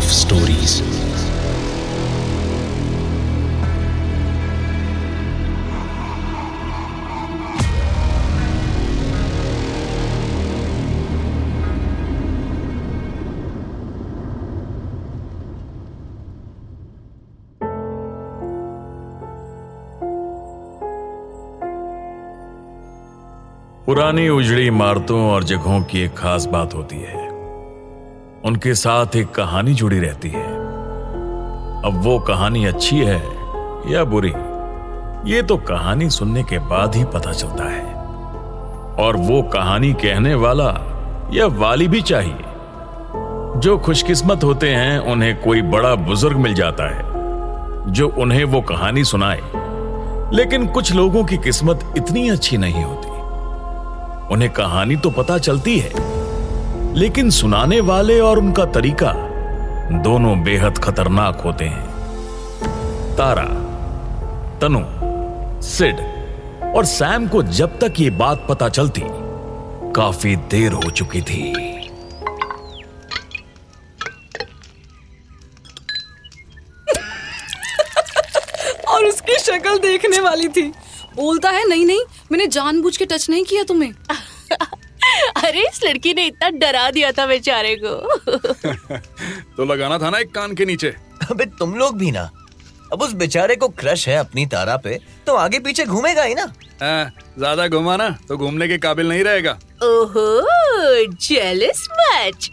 of stories. पुरानी उजड़ी इमारतों और जगहों की एक खास बात होती है उनके साथ एक कहानी जुड़ी रहती है। अब वो कहानी अच्छी है या बुरी, ये तो कहानी सुनने के बाद ही पता चलता है। और वो कहानी कहने वाला या वाली भी चाहिए। जो खुशकिस्मत होते हैं, उन्हें कोई बड़ा बुज़ुर्ग मिल जाता है, जो उन्हें वो कहानी सुनाए। लेकिन कुछ लोगों की किस्मत इतनी अच्छी नहीं होती। उन्हें कहानी तो पता चलती है। लेकिन सुनाने वाले और उनका तरीका दोनों बेहद खतरनाक होते हैं। तारा, तनु, सिड और सैम को जब तक ये बात पता चलती, काफ़ी देर हो चुकी थी। और उसकी शक्ल देखने वाली थी। बोलता है, नहीं नहीं, मैंने जानबूझ के टच नहीं किया तुम्हें। अरे इस लड़की ने इतना डरा दिया था बेचारे को। तो लगाना था ना एक कान के नीचे। अबे तुम लोग भी ना। अब उस बेचारे को क्रश है अपनी तारा पे तो आगे पीछे घूमेगा ही ना। हाँ, ज़्यादा घुमा ना तो घूमने के काबिल नहीं रहेगा। ओहो जेलस मच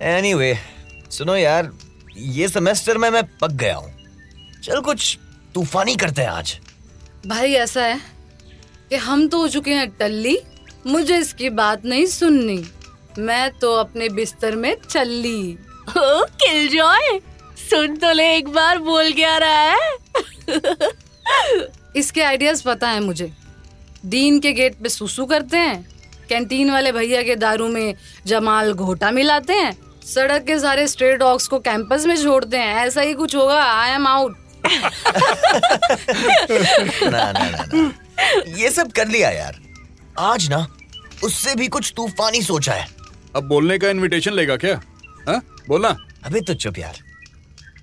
एनीवे anyway, सुनो यार ये सेमेस्टर में मैं पक गया हूँ। चल कुछ तूफानी करते हैं आज। भाई ऐसा है कि हम तो हो चुके हैं टल्ली मुझे इसकी बात नहीं सुननी। मैं तो अपने बिस्तर में चल्ली ओ किल जॉय सुन तो ले एक बार बोल क्या रहा है? इसके आइडियाज़ पता है मुझे। दीन के गेट पे सुसु करते हैं कैंटीन वाले भैया के दारू में जमाल घोटा मिलाते हैं सड़क के सारे स्ट्रे डॉग्स को कैंपस में छोड़ते हैं ऐसा ही कुछ होगा आई एम आउट ना ना ना ना। ये सब कर लिया यार। आज ना उससे भी कुछ तूफानी सोचा है। अब बोलने का इनविटेशन लेगा क्या? हा? बोलना। अबे तो चुप यार।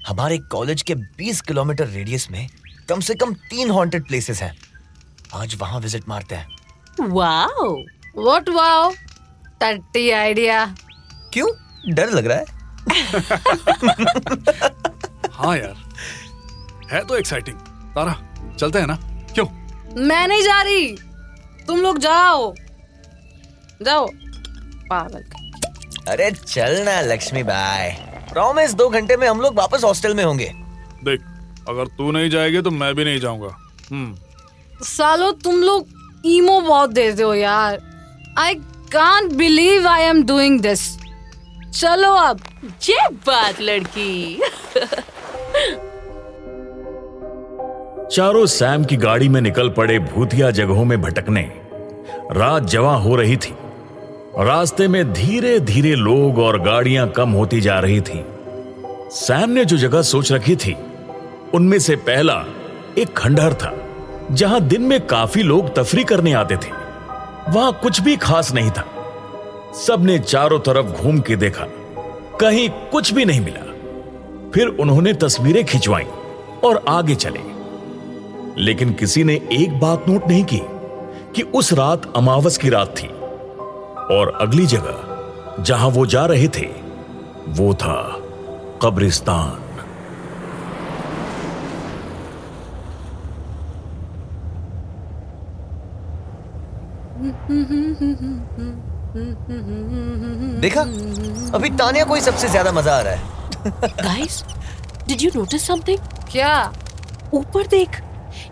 हमारे कॉलेज के 20 किलोमीटर रेडियस में कम से कम तीन हॉन्टेड प्लेसेस हैं। आज वहाँ विज़िट मारते हैं। वाओ व्हाट वाओ टट्टी आइडिया क्यों? डर लग रहा है। हाँ यार। है तो एक्साइटिंग तारा चलते हैं ना। क्यों? मैं नहीं जा रही। तुम लोग जाओ। जाओ। पागल। अरे चल ना लक्ष्मी बाय। प्रॉमिस दो घंटे में हम लोग वापस हॉस्टल में होंगे। देख अगर तू नहीं जाएगी तो मैं भी नहीं जाऊँगा। हम्म। सालो तुम लोग ईमो बहुत देते हो यार। I can't believe I am doing this चलो अब। ये बात लड़की। चारों सैम की गाड़ी में निकल पड़े भूतिया जगहों में भटकने। रात जवा हो रही थी। रास्ते में धीरे धीरे लोग और गाड़ियाँ कम होती जा रही थी। सैम ने जो जगह सोच रखी थी, उनमें से पहला एक खंडहर था, जहाँ दिन में काफ़ी लोग तफरी करने आते थे। वहाँ कुछ भी खास नहीं था। सबने चारों तरफ़ घूम के देखा, कहीं कुछ भी नहीं मिला। फिर उन्होंने तस्वीरें खिंचवाई और आगे चले। लेकिन किसी ने एक बात नोट नहीं की कि उस रात अमावस की रात थी। और अगली जगह जहाँ वो जा रहे थे वो था कब्रिस्तान। देखा? अभी तानिया को ही सबसे ज़्यादा मज़ा आ रहा है। Guys did you notice something क्या? ऊपर देख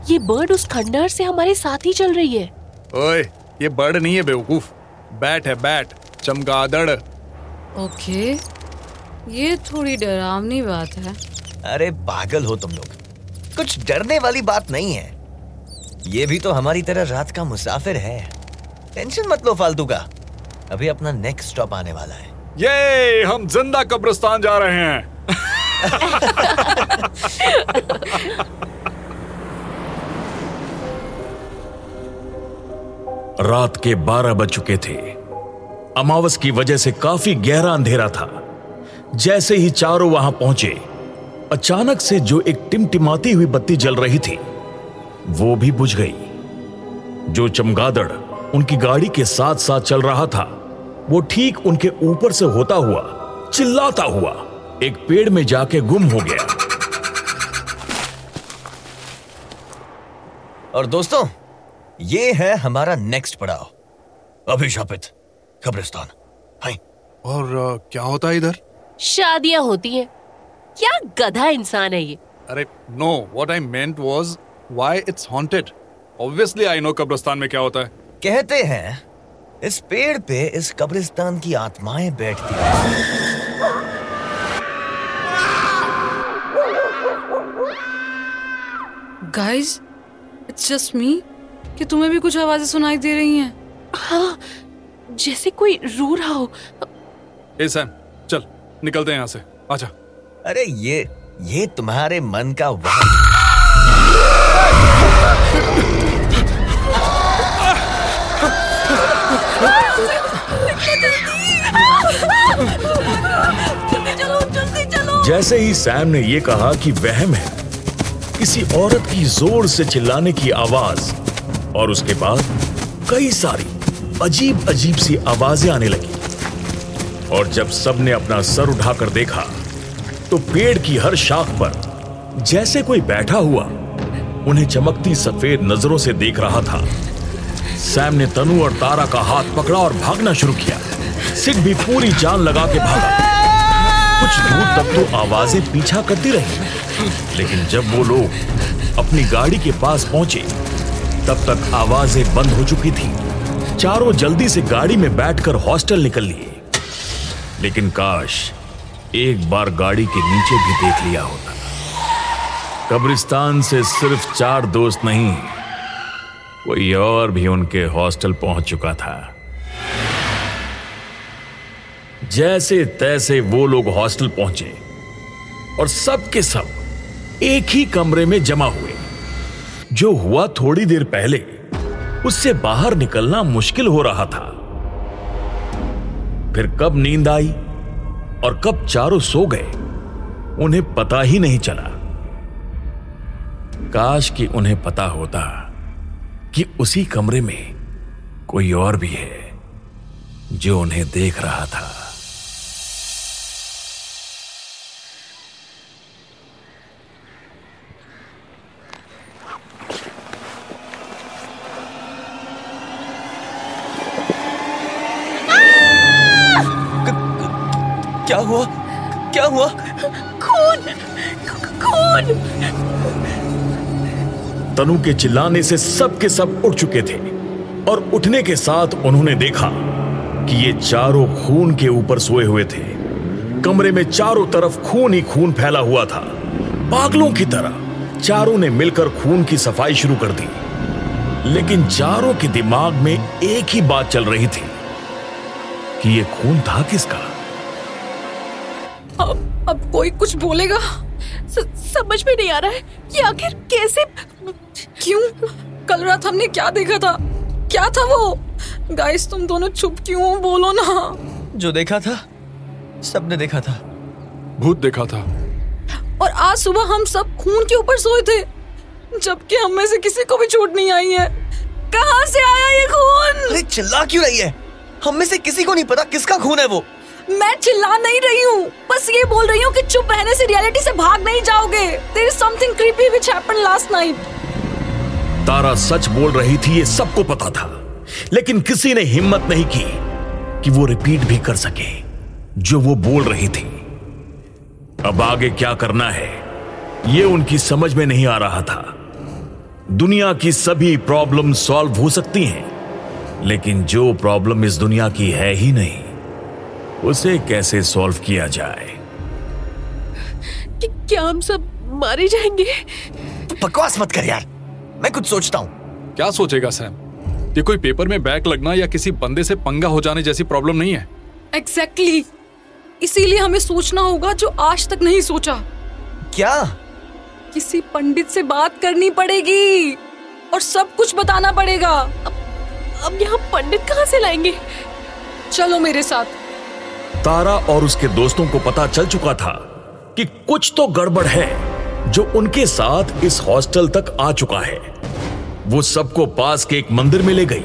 ये बर्ड उस खंडहर से हमारे साथ ही चल रही है। ओए ये बर्ड नहीं है बेवकूफ़। बैट है बैट चमगादड़। ओके। ये थोड़ी डरावनी बात है। अरे पागल हो तुम लोग। कुछ डरने वाली बात नहीं है। ये भी तो हमारी तरह रात का मुसाफिर है। टेंशन मत लो फालतू का। अभी अपना नेक्स्ट स्टॉप आने वाला है। ये हम ज़िंदा कब्रिस्तान जा रहे हैं। रात के बारह बज चुके थे। अमावस की वजह से काफ़ी गहरा अंधेरा था। जैसे ही चारों वहाँ पहुँचे, अचानक से जो एक टिमटिमाती हुई बत्ती जल रही थी, वो भी बुझ गई। जो चमगादड़ उनकी गाड़ी के साथ साथ चल रहा था, वो ठीक उनके ऊपर से होता हुआ, चिल्लाता हुआ, एक पेड़ में जाके गुम हो गया। और दोस्तों ये है हमारा नेक्स्ट पड़ाव। अभिशापित कब्रिस्तान। हाय। और uh, क्या होता है इधर? शादियाँ होती हैं। क्या गधा इंसान है ये? अरे no what I meant was why it's haunted obviously I know कब्रिस्तान में क्या होता है। कहते हैं इस पेड़ पे इस कब्रिस्तान की आत्माएँ बैठती हैं। गाइस इट्स जस्ट मी कि तुम्हें भी कुछ आवाज़ें सुनाई दे रही हैं? हाँ जैसे कोई रो रहा हो। ए सैम चल निकलते हैं यहाँ से। आजा। अरे ये ये तुम्हारे मन का वह जैसे ही सैम ने यह कहा कि वहम है किसी औरत की ज़ोर से चिल्लाने की आवाज़ और उसके बाद कई सारी अजीब अजीब सी आवाज़ें आने लगी। और जब सबने अपना सर उठाकर देखा तो पेड़ की हर शाख पर जैसे कोई बैठा हुआ, उन्हें चमकती सफ़ेद नज़रों से देख रहा था। सैम ने तनु और तारा का हाथ पकड़ा और भागना शुरू किया। सिख भी पूरी जान लगा के भागा। कुछ दूर तक तो आवाज़ें पीछा करती रही, लेकिन जब वो लोग अपनी गाड़ी के पास पहुँचे तब तक आवाज़ें बंद हो चुकी थी। चारों जल्दी से गाड़ी में बैठकर हॉस्टल निकल लिए। लेकिन काश एक बार गाड़ी के नीचे भी देख लिया होता। कब्रिस्तान से सिर्फ़ चार दोस्त नहीं, कोई और भी उनके हॉस्टल पहुँच चुका था। जैसे तैसे वो लोग हॉस्टल पहुँचे और सब के सब एक ही कमरे में जमा हुए। जो हुआ थोड़ी देर पहले, उससे बाहर निकलना मुश्किल हो रहा था। फिर कब नींद आई और कब चारों सो गए, उन्हें पता ही नहीं चला। काश कि उन्हें पता होता कि उसी कमरे में कोई और भी है, जो उन्हें देख रहा था। क्या हुआ? क्या हुआ? खून! खून! तनु के चिल्लाने से सब के सब उठ चुके थे और उठने के साथ उन्होंने देखा कि ये चारों खून के ऊपर सोए हुए थे। कमरे में चारों तरफ़ खून ही खून फैला हुआ था। पागलों की तरह चारों ने मिलकर खून की सफ़ाई शुरू कर दी। लेकिन चारों के दिमाग में एक ही बात चल रही थी कि ये खून था किसका? अब अब कोई कुछ बोलेगा? स- समझ में नहीं आ रहा है कि आखिर कैसे क्यों? कल रात हमने क्या देखा था? क्या था वो? गाइस तुम दोनों चुप क्यों हो? बोलो ना। जो देखा था सबने देखा था। भूत देखा था। और आज सुबह हम सब खून के ऊपर सोए थे जबकि हम में से किसी को भी चोट नहीं आई है। कहाँ से आया ये खून? अरे चिल्ला क्यों रही है? हम में से किसी को नहीं पता किसका खून है वो। मैं चिल्ला नहीं रही हूँ। बस ये बोल रही हूँ कि चुप रहने से रियलिटी से भाग नहीं जाओगे। There is something creepy which happened last night Tara सच बोल रही थी, ये सबको पता था। लेकिन किसी ने हिम्मत नहीं की कि वो रिपीट भी कर सके, जो वो बोल रही थी। अब आगे क्या करना है, ये उनकी समझ में नहीं आ रहा था। दुनिया की सभी प्रॉब्लम सॉल्व हो सकती हैं, लेकिन जो प्रॉब्लम इस दुनिया की है ही नहीं। उसे कैसे सॉल्व किया जाए? कि क्या हम सब मारे जाएँगे? बकवास मत कर यार। मैं कुछ सोचता हूँ। क्या सोचेगा सैम? ये कोई पेपर में बैक लगना या किसी बंदे से पंगा हो जाने जैसी प्रॉब्लम नहीं है? Exactly exactly. इसीलिए हमें सोचना होगा जो आज तक नहीं सोचा। क्या? किसी पंडित से बात करनी पड़ेगी और सब कुछ बताना पड़ेगा। अब अब यहाँ पंडित कहाँ से लाएँगे? चलो मेरे साथ। तारा और उसके दोस्तों को पता चल चुका था कि कुछ तो गड़बड़ है जो उनके साथ इस हॉस्टल तक आ चुका है। वो सबको पास के एक मंदिर में ले गई।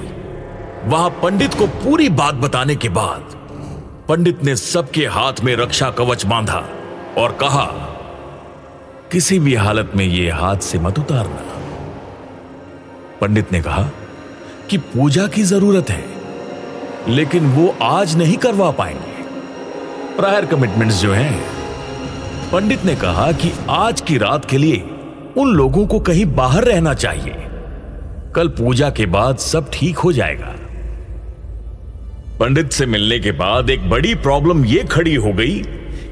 वहाँ पंडित को पूरी बात बताने के बाद पंडित ने सबके हाथ में रक्षा कवच बांधा और कहा, किसी भी हालत में ये हाथ से मत उतारना। पंडित ने कहा कि पूजा की ज़रूरत है, लेकिन वो आज नहीं करवा पाएँगे। प्रायर कमिटमेंट्स जो हैं, पंडित ने कहा कि आज की रात के लिए उन लोगों को कहीं बाहर रहना चाहिए। कल पूजा के बाद सब ठीक हो जाएगा। पंडित से मिलने के बाद एक बड़ी प्रॉब्लम यह खड़ी हो गई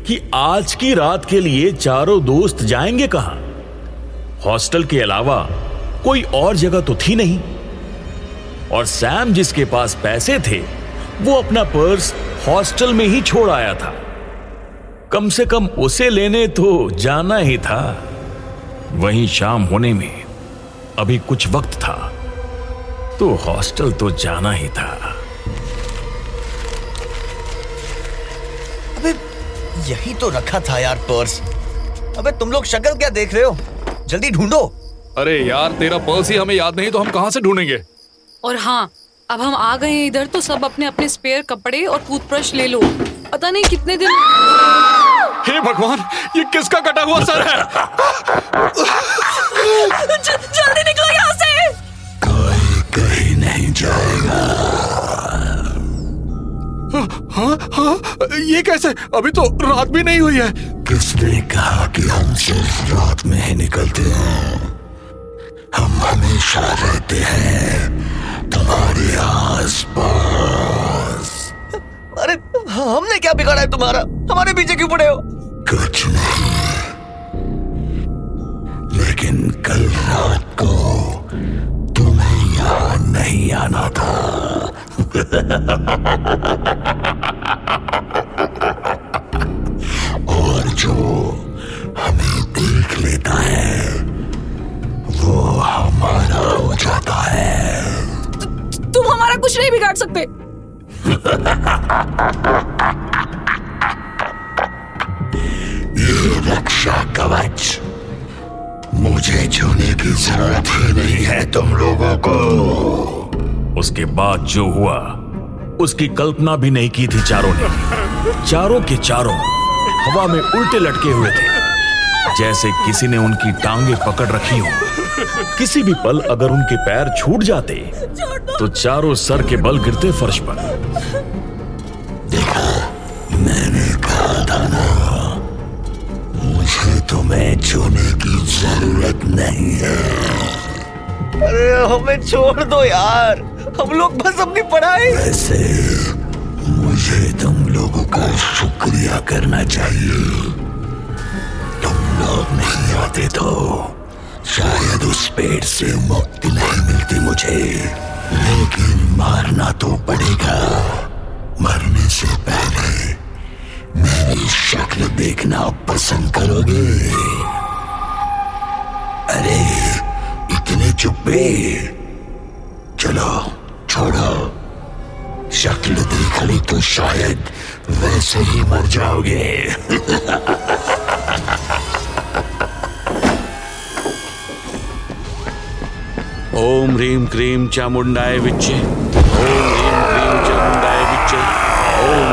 कि आज की रात के लिए चारों दोस्त जाएँगे कहाँ? हॉस्टल के अलावा कोई और जगह तो थी नहीं। और सैम जिसके पास पैसे थे, वो अपना पर्स हॉस्टल में ही छोड़ आया था। कम से कम उसे लेने तो जाना ही था। वहीं शाम होने में अभी कुछ वक्त था तो हॉस्टल तो जाना ही था। अबे यही तो रखा था यार पर्स। अबे तुम लोग शक्ल क्या देख रहे हो? जल्दी ढूंढो। अरे यार तेरा पर्स ही हमें याद नहीं तो हम कहाँ से ढूंढेंगे? और हाँ अब हम आ गए हैं इधर तो सब अपने अपने स्पेयर कपड़े और टूथब्रश ले लो। पता नहीं कितने दिन हे भगवान ये किसका कटा हुआ सर है? ज- जल्दी निकलो यहाँ से। कोई कहीं नहीं जाएगा। हाँ हाँ ये कैसे? अभी तो रात भी नहीं हुई है। किसने कहा कि हम सिर्फ़ रात में ही निकलते हैं? हम हमेशा रहते हैं। तुम्हारे आस पास अरे हमने क्या बिगाड़ा है तुम्हारा? हमारे पीछे क्यों पड़े हो? कुछ नहीं। लेकिन कल रात को तुम्हें यहाँ नहीं आना था। और जो हमें देख लेता है वो हमारा हो जाता है। तुम हमारा कुछ नहीं बिगाड़ सकते। ये रक्षा कवच मुझे छूने की ज़रूरत ही नहीं है तुम लोगों को। उसके बाद जो हुआ उसकी कल्पना भी नहीं की थी चारों ने। चारों के चारों हवा में उल्टे लटके हुए थे। जैसे किसी ने उनकी टांगे पकड़ रखी हो। किसी भी पल अगर उनके पैर छूट जाते तो चारों सर के बल गिरते फर्श पर। देखा मैंने कहा था ना मुझे तुम्हें छूने की ज़रूरत नहीं है। अरे हमें छोड़ दो यार। हम लोग बस अपनी पढ़ाई। वैसे मुझे तुम लोगों का शुक्रिया करना चाहिए। तुम लोग नहीं आते तो शायद उस पेड़ से मुक्ति नहीं मिलती मुझे। लेकिन मारना तो पड़ेगा। मरने से पहले मेरी शक्ल देखना पसंद करोगे? अरे, इतने चुप्पे। चलो, छोड़ो। शक्ल देख ली तो शायद वैसे ही मर जाओगे। ओम ह्रीं क्रीं चामुंडाय विच्चे ओम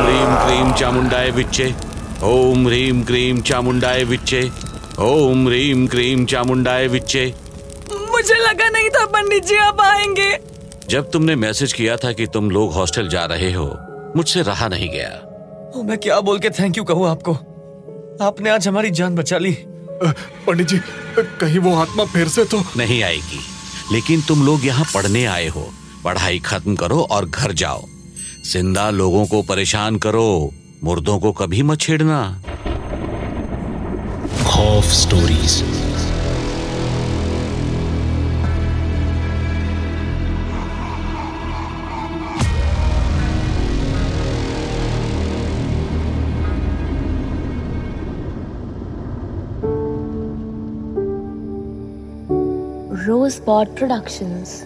ह्रीं क्रीं चामुंडाय विच्चे ओम ह्रीं क्रीं चामुंडाय विच्चे ओम ह्रीं क्रीं चामुंडाय विच्चे मुझे लगा नहीं था पंडित जी आप आएँगे। जब तुमने मैसेज किया था कि तुम लोग हॉस्टल जा रहे हो मुझसे रहा नहीं गया। ओ, मैं क्या बोल के थैंक यू कहूँ आपको? आपने आज हमारी जान बचा ली। पंडित जी कहीं वो आत्मा फिर से तो नहीं आएगी। लेकिन तुम लोग यहाँ पढ़ने आए हो। पढ़ाई खत्म करो और घर जाओ। ज़िंदा लोगों को परेशान करो। मुर्दों को कभी मत छेड़ना। खौफ स्टोरीज Spot Productions.